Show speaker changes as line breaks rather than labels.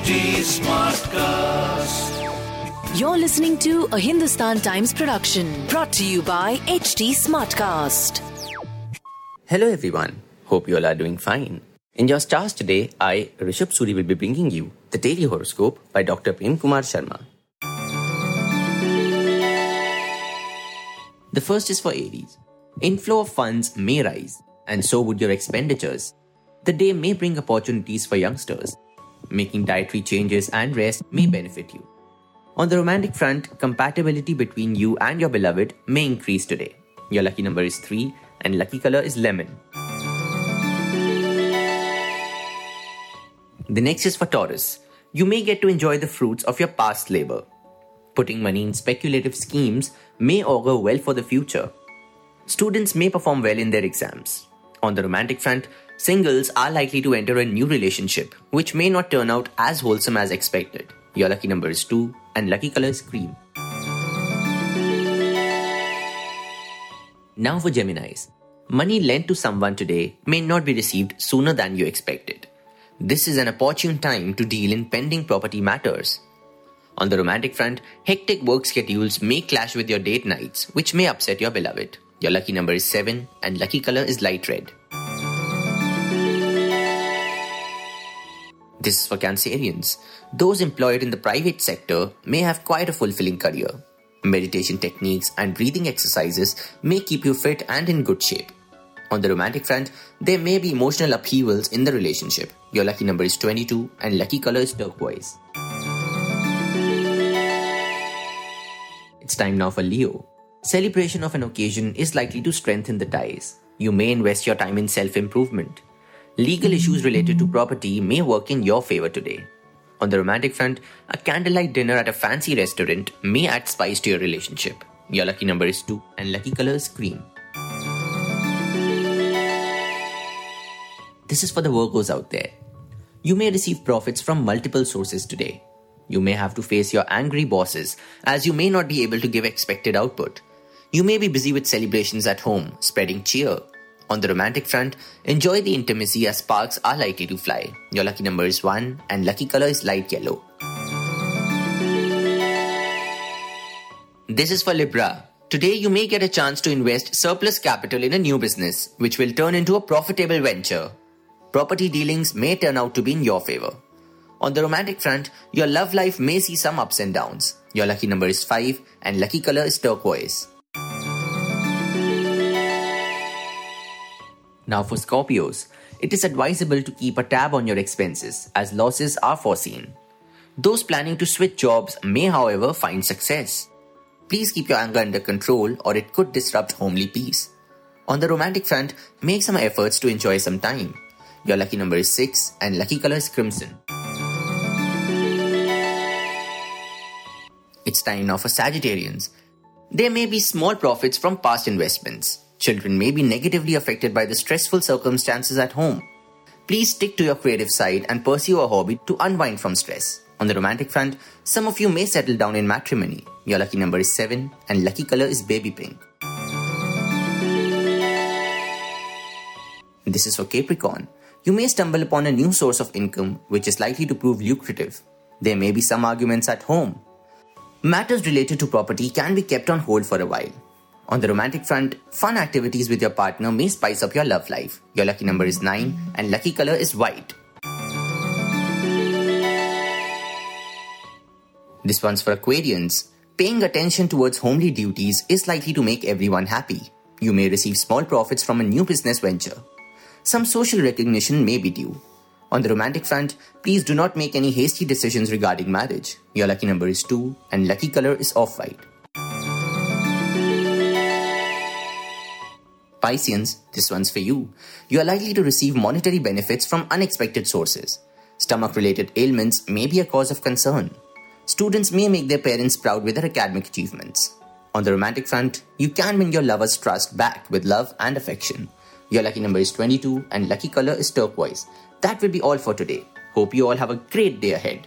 HT Smartcast.
You're listening to a Hindustan Times production brought to you by HT Smartcast.
Hello everyone. Hope you all are doing fine. In your stars today, I, Rishabh Suri, will be bringing you the daily horoscope by Dr. Prem Kumar Sharma. The first is for Aries. Inflow of funds may rise, and so would your expenditures. The day may bring opportunities for youngsters. Making dietary changes and rest may benefit you. On the romantic front, compatibility between you and your beloved may increase today. Your lucky number is 3 and lucky color is lemon. The next is for Taurus. You may get to enjoy the fruits of your past labor. Putting money in speculative schemes may augur well for the future. Students may perform well in their exams. On the romantic front, singles are likely to enter a new relationship, which may not turn out as wholesome as expected. Your lucky number is 2 and lucky color is cream. Now for Geminis. Money lent to someone today may not be received sooner than you expected. This is an opportune time to deal in pending property matters. On the romantic front, hectic work schedules may clash with your date nights, which may upset your beloved. Your lucky number is 7 and lucky color is light red. This is for Cancerians. Those employed in the private sector may have quite a fulfilling career. Meditation techniques and breathing exercises may keep you fit and in good shape. On the romantic front, there may be emotional upheavals in the relationship. Your lucky number is 22 and lucky color is turquoise. It's time now for Leo. Celebration of an occasion is likely to strengthen the ties. You may invest your time in self improvement. Legal issues related to property may work in your favor today. On the romantic front, a candlelight dinner at a fancy restaurant may add spice to your relationship. Your lucky number is 2 and lucky color is cream. This is for the Virgos out there. You may receive profits from multiple sources today. You may have to face your angry bosses as you may not be able to give expected output. You may be busy with celebrations at home, spreading cheer. On the romantic front, enjoy the intimacy as sparks are likely to fly. Your lucky number is 1 and lucky color is light yellow. This is for Libra. Today you may get a chance to invest surplus capital in a new business, which will turn into a profitable venture. Property dealings may turn out to be in your favor. On the romantic front, your love life may see some ups and downs. Your lucky number is 5 and lucky color is turquoise. Now for Scorpios, it is advisable to keep a tab on your expenses as losses are foreseen. Those planning to switch jobs may, however, find success. Please keep your anger under control or it could disrupt homely peace. On the romantic front, make some efforts to enjoy some time. Your lucky number is 6 and lucky color is crimson. It's time now for Sagittarians. There may be small profits from past investments. Children may be negatively affected by the stressful circumstances at home. Please stick to your creative side and pursue a hobby to unwind from stress. On the romantic front, some of you may settle down in matrimony. Your lucky number is 7 and lucky color is baby pink. This is for Capricorn. You may stumble upon a new source of income which is likely to prove lucrative. There may be some arguments at home. Matters related to property can be kept on hold for a while. On the romantic front, fun activities with your partner may spice up your love life. Your lucky number is 9 and lucky color is white. This one's for Aquarians. Paying attention towards homely duties is likely to make everyone happy. You may receive small profits from a new business venture. Some social recognition may be due. On the romantic front, please do not make any hasty decisions regarding marriage. Your lucky number is 2 and lucky color is off white. Pisceans, this one's for you. You are likely to receive monetary benefits from unexpected sources. Stomach related ailments may be a cause of concern. Students may make their parents proud with their academic achievements. On the romantic front, you can win your lover's trust back with love and affection. Your lucky number is 22 and lucky color is turquoise. That will be all for today. Hope you all have a great day ahead.